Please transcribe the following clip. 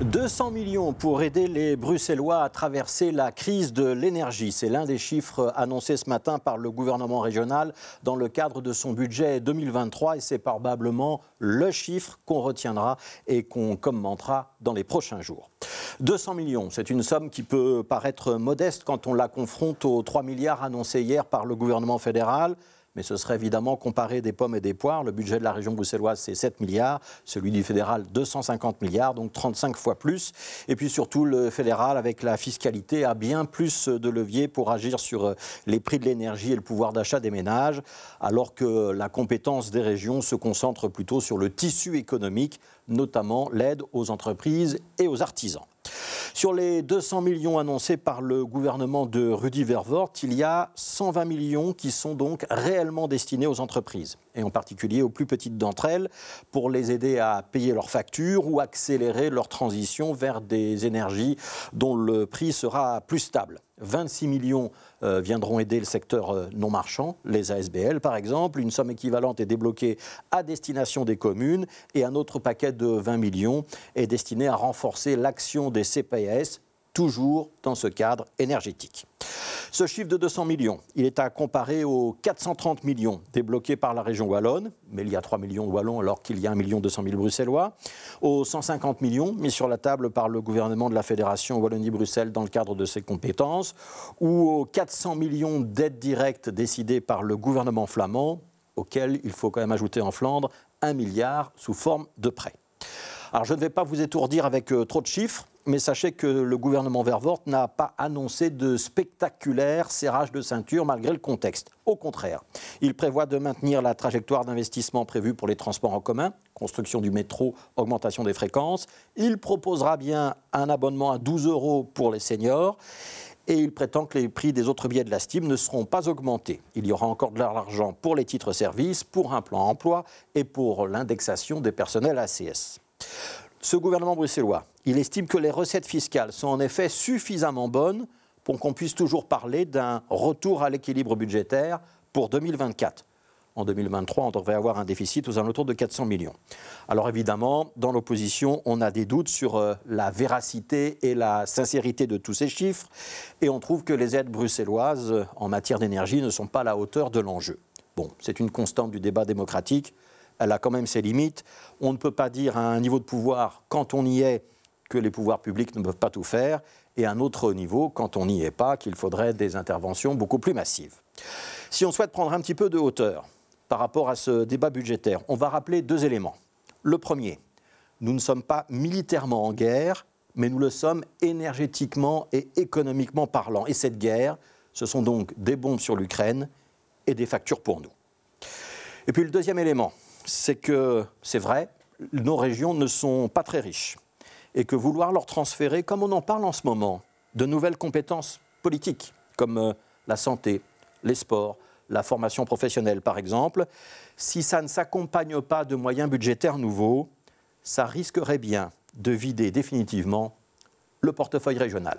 200 millions pour aider les Bruxellois à traverser la crise de l'énergie. C'est l'un des chiffres annoncés ce matin par le gouvernement régional dans le cadre de son budget 2023 et c'est probablement le chiffre qu'on retiendra et qu'on commentera dans les prochains jours. 200 millions, c'est une somme qui peut paraître modeste quand on la confronte aux 3 milliards annoncés hier par le gouvernement fédéral mais ce serait évidemment comparer des pommes et des poires. Le budget de la région bruxelloise, c'est 7 milliards, celui du fédéral, 250 milliards, donc 35 fois plus. Et puis surtout, le fédéral, avec la fiscalité, a bien plus de leviers pour agir sur euh, les prix de l'énergie et le pouvoir d'achat des ménages, alors que la compétence des régions se concentre plutôt sur le tissu économique, notamment l'aide aux entreprises et aux artisans. Sur les 200 millions annoncés par le gouvernement de Rudy Vervoort, il y a 120 millions qui sont donc réellement destinés aux entreprises, et en particulier aux plus petites d'entre elles, pour les aider à payer leurs factures ou accélérer leur transition vers des énergies dont le prix sera plus stable. 26 millions euh, viendront aider le secteur euh, non marchand, les ASBL par exemple. Une somme équivalente est débloquée à destination des communes et un autre paquet de 20 millions est destiné à renforcer l'action des CPS, toujours dans ce cadre énergétique. Ce chiffre de 200 millions, il est à comparer aux 430 millions débloqués par la région wallonne, mais il y a 3 millions de wallons alors qu'il y a 1 million 200 000 bruxellois, aux 150 millions mis sur la table par le gouvernement de la Fédération Wallonie-Bruxelles dans le cadre de ses compétences, ou aux 400 millions d'aides directes décidées par le gouvernement flamand, auxquelles il faut quand même ajouter en Flandre 1 milliard sous forme de prêt. Alors je ne vais pas vous étourdir avec euh, trop de chiffres, mais sachez que le gouvernement Vervoort n'a pas annoncé de spectaculaire serrage de ceinture malgré le contexte. Au contraire, il prévoit de maintenir la trajectoire d'investissement prévue pour les transports en commun, construction du métro, augmentation des fréquences. Il proposera bien un abonnement à 12 euros pour les seniors et il prétend que les prix des autres billets de la Steam ne seront pas augmentés. Il y aura encore de l'argent pour les titres-services, pour un plan emploi et pour l'indexation des personnels ACS. Ce gouvernement bruxellois, il estime que les recettes fiscales sont en effet suffisamment bonnes pour qu'on puisse toujours parler d'un retour à l'équilibre budgétaire pour 2024. En 2023, on devrait avoir un déficit aux alentours de 400 millions. Alors évidemment, dans l'opposition, on a des doutes sur euh, la véracité et la sincérité de tous ces chiffres, et on trouve que les aides bruxelloises euh, en matière d'énergie ne sont pas à la hauteur de l'enjeu. Bon, c'est une constante du débat démocratique elle a quand même ses limites. On ne peut pas dire à un niveau de pouvoir, quand on y est, que les pouvoirs publics ne peuvent pas tout faire, et à un autre niveau, quand on n'y est pas, qu'il faudrait des interventions beaucoup plus massives. Si on souhaite prendre un petit peu de hauteur par rapport à ce débat budgétaire, on va rappeler deux éléments. Le premier, nous ne sommes pas militairement en guerre, mais nous le sommes énergétiquement et économiquement parlant. Et cette guerre, ce sont donc des bombes sur l'Ukraine et des factures pour nous. Et puis le deuxième élément, c'est que, c'est vrai, nos régions ne sont pas très riches et que vouloir leur transférer, comme on en parle en ce moment, de nouvelles compétences politiques, comme euh, la santé, les sports, la formation professionnelle par exemple, si ça ne s'accompagne pas de moyens budgétaires nouveaux, ça risquerait bien de vider définitivement le portefeuille régional.